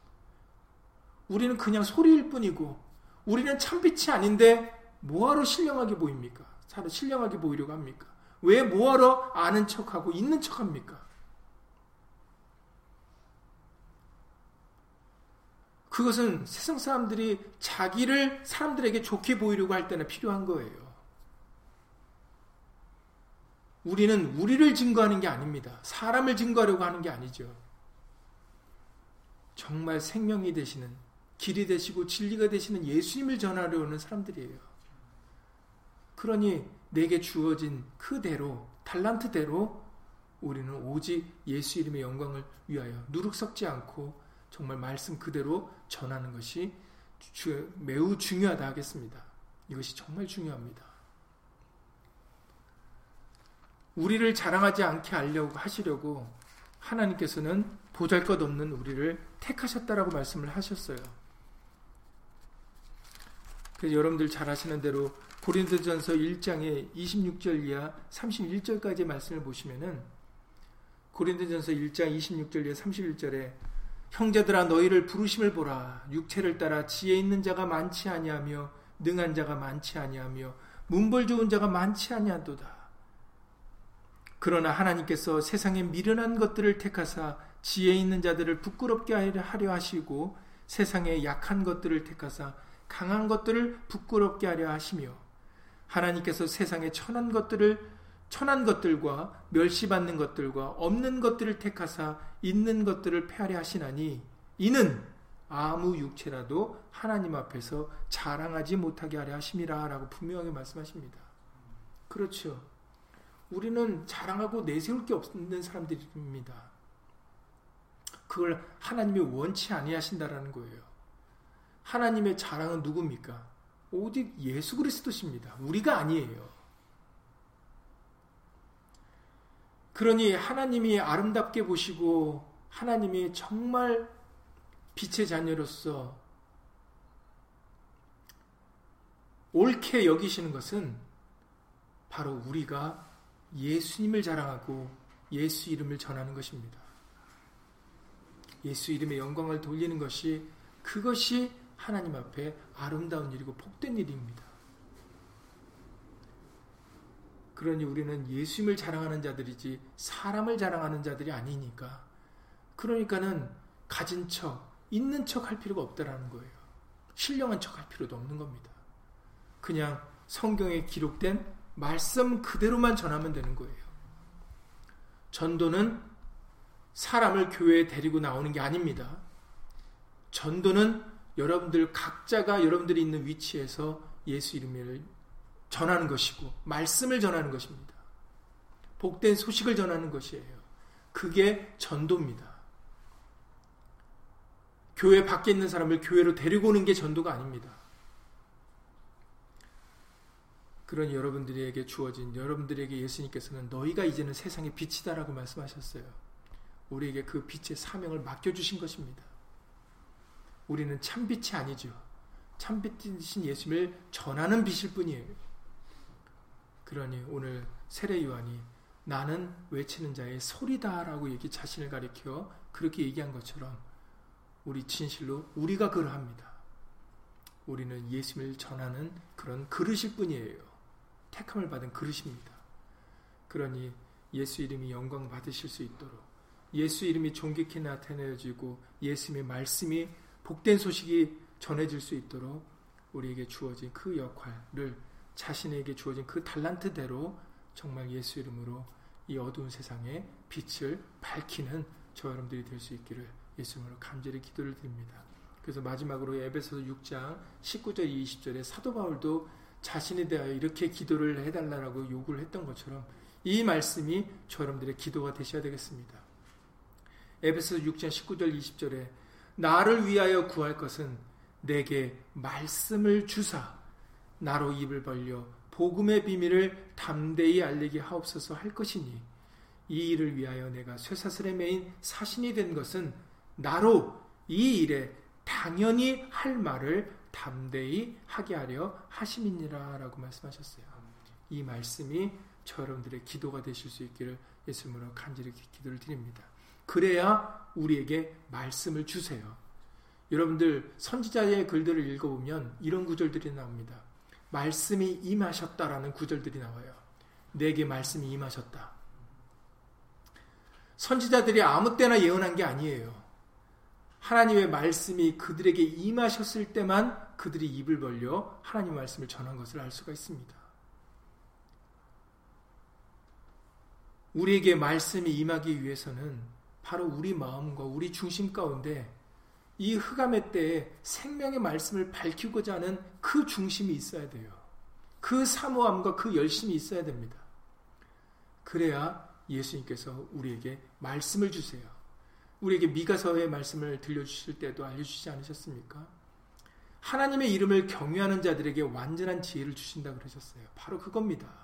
우리는 그냥 소리일 뿐이고 우리는 참빛이 아닌데 뭐하러 신령하게 보입니까? 차라리 신령하게 보이려고 합니까? 왜 뭐하러 아는 척하고 있는 척합니까? 그것은 세상 사람들이 자기를 사람들에게 좋게 보이려고 할 때는 필요한 거예요. 우리는 우리를 증거하는 게 아닙니다. 사람을 증거하려고 하는 게 아니죠. 정말 생명이 되시는 길이 되시고 진리가 되시는 예수님을 전하려는 사람들이에요. 그러니 내게 주어진 그대로 달란트대로 우리는 오직 예수 이름의 영광을 위하여 누룩 섞지 않고 정말 말씀 그대로 전하는 것이 매우 중요하다 하겠습니다. 이것이 정말 중요합니다. 우리를 자랑하지 않게 하려고 하시려고 하나님께서는 보잘것없는 우리를 택하셨다라고 말씀을 하셨어요. 그래서 여러분들 잘 아시는 대로 고린도전서 1장의 26절 이하 31절까지 말씀을 보시면은 고린도전서 1장 26절 이하 31절에 형제들아 너희를 부르심을 보라. 육체를 따라 지혜 있는 자가 많지 아니하며 능한 자가 많지 아니하며 문벌 좋은 자가 많지 아니하도다. 그러나 하나님께서 세상에 미련한 것들을 택하사 지혜 있는 자들을 부끄럽게 하려 하시고 세상에 약한 것들을 택하사 강한 것들을 부끄럽게 하려 하시며 하나님께서 세상에 천한 것들을 천한 것들과 멸시받는 것들과 없는 것들을 택하사 있는 것들을 폐하려 하시나니 이는 아무 육체라도 하나님 앞에서 자랑하지 못하게 하려 하심이라라고 분명하게 말씀하십니다. 그렇죠. 우리는 자랑하고 내세울 게 없는 사람들입니다. 그걸 하나님이 원치 아니하신다라는 거예요. 하나님의 자랑은 누굽니까? 오직 예수 그리스도십니다. 우리가 아니에요. 그러니 하나님이 아름답게 보시고 하나님이 정말 빛의 자녀로서 옳게 여기시는 것은 바로 우리가 예수님을 자랑하고 예수 이름을 전하는 것입니다. 예수 이름의 영광을 돌리는 것이 그것이 하나님 앞에 아름다운 일이고 복된 일입니다. 그러니 우리는 예수님을 자랑하는 자들이지 사람을 자랑하는 자들이 아니니까. 그러니까는 가진 척, 있는 척 할 필요가 없다라는 거예요. 신령한 척 할 필요도 없는 겁니다. 그냥 성경에 기록된 말씀 그대로만 전하면 되는 거예요. 전도는 사람을 교회에 데리고 나오는 게 아닙니다. 전도는 여러분들 각자가 여러분들이 있는 위치에서 예수 이름을 전하는 것이고 말씀을 전하는 것입니다. 복된 소식을 전하는 것이에요. 그게 전도입니다. 교회 밖에 있는 사람을 교회로 데리고 오는 게 전도가 아닙니다. 그런 여러분들에게 주어진 여러분들에게 예수님께서는 너희가 이제는 세상의 빛이다라고 말씀하셨어요. 우리에게 그 빛의 사명을 맡겨주신 것입니다. 우리는 참빛이 아니죠. 참빛이신 예수님을 전하는 빛일 뿐이에요. 그러니 오늘 세례 요한이 나는 외치는 자의 소리다라고 얘기 자신을 가리켜 그렇게 얘기한 것처럼 우리 진실로 우리가 그러합니다. 우리는 예수님을 전하는 그런 그릇일 뿐이에요. 택함을 받은 그릇입니다. 그러니 예수 이름이 영광 받으실 수 있도록 예수 이름이 존귀케 나타내어지고 예수님의 말씀이 복된 소식이 전해질 수 있도록 우리에게 주어진 그 역할을 자신에게 주어진 그 달란트대로 정말 예수 이름으로 이 어두운 세상에 빛을 밝히는 저 여러분들이 될 수 있기를 예수님으로 간절히 기도를 드립니다. 그래서 마지막으로 에베소서 6장 19절 20절에 사도 바울도 자신에 대하여 이렇게 기도를 해달라고 요구를 했던 것처럼 이 말씀이 저 여러분들의 기도가 되셔야 되겠습니다. 에베소서 6장 19절 20절에 나를 위하여 구할 것은 내게 말씀을 주사 나로 입을 벌려 복음의 비밀을 담대히 알리게 하옵소서 할 것이니 이 일을 위하여 내가 쇠사슬에 매인 사신이 된 것은 나로 이 일에 당연히 할 말을 담대히 하게 하려 하심이니라 라고 말씀하셨어요. 이 말씀이 저 여러분들의 기도가 되실 수 있기를 예수님으로 간절히 기도를 드립니다. 그래야 우리에게 말씀을 주세요. 여러분들 선지자의 글들을 읽어보면 이런 구절들이 나옵니다. 말씀이 임하셨다라는 구절들이 나와요. 내게 말씀이 임하셨다. 선지자들이 아무 때나 예언한 게 아니에요. 하나님의 말씀이 그들에게 임하셨을 때만 그들이 입을 벌려 하나님 말씀을 전한 것을 알 수가 있습니다. 우리에게 말씀이 임하기 위해서는 바로 우리 마음과 우리 중심 가운데 이 흑암의 때에 생명의 말씀을 밝히고자 하는 그 중심이 있어야 돼요. 그 사모함과 그 열심이 있어야 됩니다. 그래야 예수님께서 우리에게 말씀을 주세요. 우리에게 미가서의 말씀을 들려주실 때도 알려주시지 않으셨습니까? 하나님의 이름을 경외하는 자들에게 완전한 지혜를 주신다 그러셨어요. 바로 그겁니다.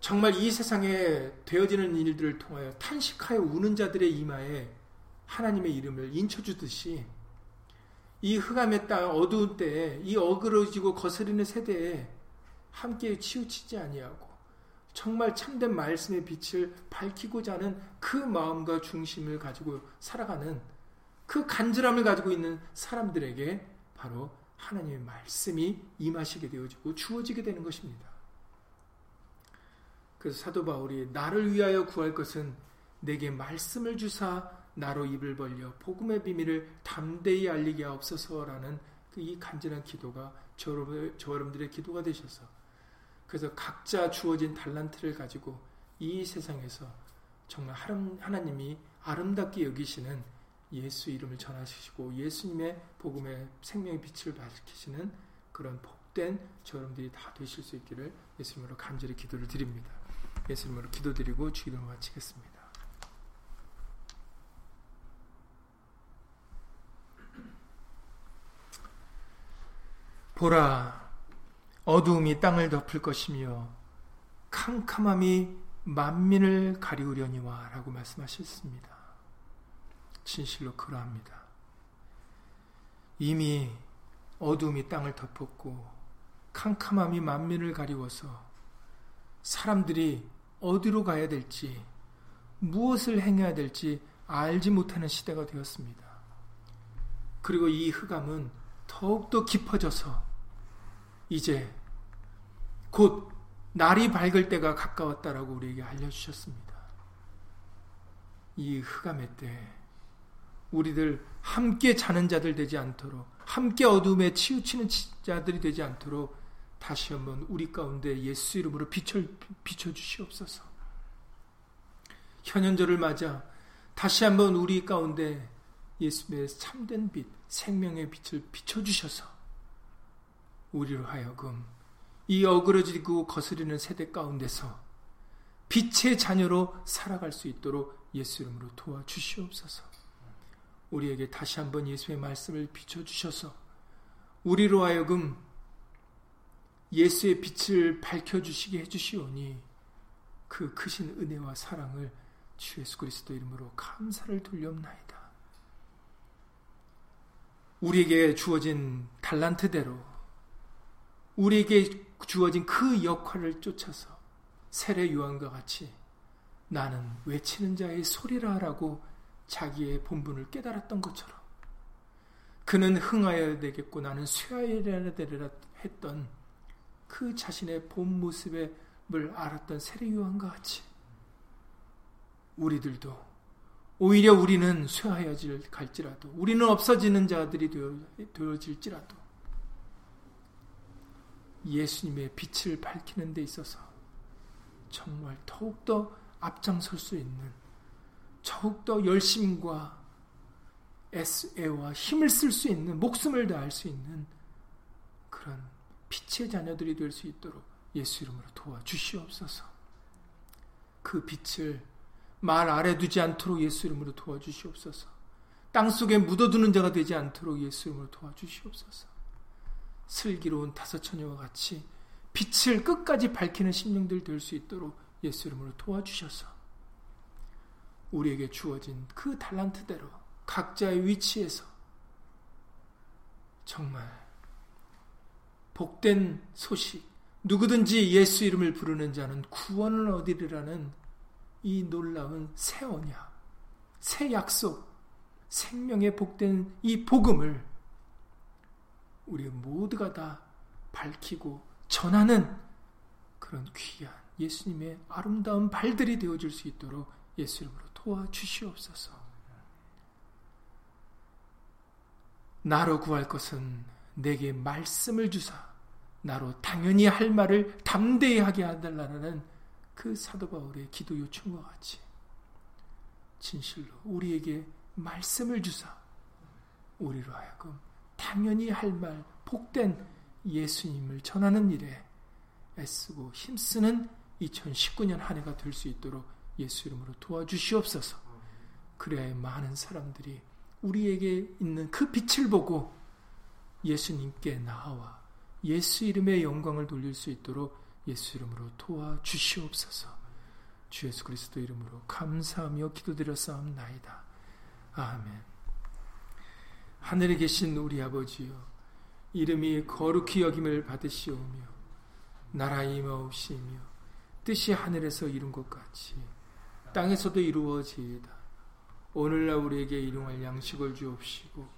정말 이 세상에 되어지는 일들을 통하여 탄식하여 우는 자들의 이마에 하나님의 이름을 인쳐주듯이 이 흑암의 땅 어두운 때에 이 어그러지고 거스르는 세대에 함께 치우치지 아니하고 정말 참된 말씀의 빛을 밝히고자 하는 그 마음과 중심을 가지고 살아가는 그 간절함을 가지고 있는 사람들에게 바로 하나님의 말씀이 임하시게 되어지고 주어지게 되는 것입니다. 그래서 사도 바울이 나를 위하여 구할 것은 내게 말씀을 주사 나로 입을 벌려 복음의 비밀을 담대히 알리게 하옵소서라는 그 이 간절한 기도가 저, 저 여러분들의 기도가 되셔서 그래서 각자 주어진 달란트를 가지고 이 세상에서 정말 하나님이 아름답게 여기시는 예수 이름을 전하시고 예수님의 복음의 생명의 빛을 밝히시는 그런 복된 저 여러분들이 다 되실 수 있기를 예수님으로 간절히 기도를 드립니다. 예수 님으로 기도드리고 주기도를 마치겠습니다. 보라, 어두움이 땅을 덮을 것이며 캄캄함이 만민을 가리우려니와 라고 말씀하셨습니다. 진실로 그러합니다. 이미 어두움이 땅을 덮었고 캄캄함이 만민을 가리워서 사람들이 어디로 가야 될지 무엇을 행해야 될지 알지 못하는 시대가 되었습니다. 그리고 이 흑암은 더욱더 깊어져서 이제 곧 날이 밝을 때가 가까웠다라고 우리에게 알려주셨습니다. 이 흑암의 때 우리들 함께 자는 자들 되지 않도록 함께 어둠에 치우치는 자들이 되지 않도록 다시 한번 우리 가운데 예수 이름으로 비춰, 비춰 주시옵소서. 현현절을 맞아 다시 한번 우리 가운데 예수의 참된 빛, 생명의 빛을 비춰 주셔서 우리로 하여금 이 어그러지고 거스리는 세대 가운데서 빛의 자녀로 살아갈 수 있도록 예수 이름으로 도와주시옵소서. 우리에게 다시 한번 예수의 말씀을 비춰주셔서 우리로 하여금 예수의 빛을 밝혀주시게 해주시오니 그 크신 은혜와 사랑을 주 예수 그리스도 이름으로 감사를 돌려옵나이다. 우리에게 주어진 달란트대로 우리에게 주어진 그 역할을 쫓아서 세례 요한과 같이 나는 외치는 자의 소리라 라고 자기의 본분을 깨달았던 것처럼 그는 흥하여야 되겠고 나는 쇠하여야 되리라 했던 그 자신의 본 모습을 알았던 세례 요한과 같이 우리들도 오히려 우리는 쇠하여질 갈지라도 우리는 없어지는 자들이 되어질지라도 예수님의 빛을 밝히는 데 있어서 정말 더욱더 앞장설 수 있는 더욱더 열심과 애와 힘을 쓸 수 있는 목숨을 다할 수 있는 그런 빛의 자녀들이 될 수 있도록 예수 이름으로 도와주시옵소서. 그 빛을 말 아래 두지 않도록 예수 이름으로 도와주시옵소서. 땅 속에 묻어두는 자가 되지 않도록 예수 이름으로 도와주시옵소서. 슬기로운 다섯 처녀와 같이 빛을 끝까지 밝히는 심령들 될 수 있도록 예수 이름으로 도와주셔서 우리에게 주어진 그 달란트대로 각자의 위치에서 정말 복된 소식 누구든지 예수 이름을 부르는 자는 구원을 얻으리라는 이 놀라운 새 언약, 새 약속, 생명의 복된 이 복음을 우리 모두가 다 밝히고 전하는 그런 귀한 예수님의 아름다운 발들이 되어줄 수 있도록 예수 이름으로 도와주시옵소서. 나로 구할 것은 내게 말씀을 주사 나로 당연히 할 말을 담대히 하게 하달라는 그 사도 바울의 기도 요청과 같이 진실로 우리에게 말씀을 주사 우리로 하여금 당연히 할 말 복된 예수님을 전하는 일에 애쓰고 힘쓰는 2019년 한 해가 될 수 있도록 예수 이름으로 도와주시옵소서. 그래야 많은 사람들이 우리에게 있는 그 빛을 보고 예수님께 나와 예수 이름의 영광을 돌릴 수 있도록 예수 이름으로 도와주시옵소서. 주 예수 그리스도 이름으로 감사하며 기도드렸사옵나이다. 아멘. 하늘에 계신 우리 아버지여 이름이 거룩히 여김을 받으시오며 나라 임하옵시며 뜻이 하늘에서 이룬 것 같이 땅에서도 이루어지이다. 오늘날 우리에게 일용할 양식을 주옵시고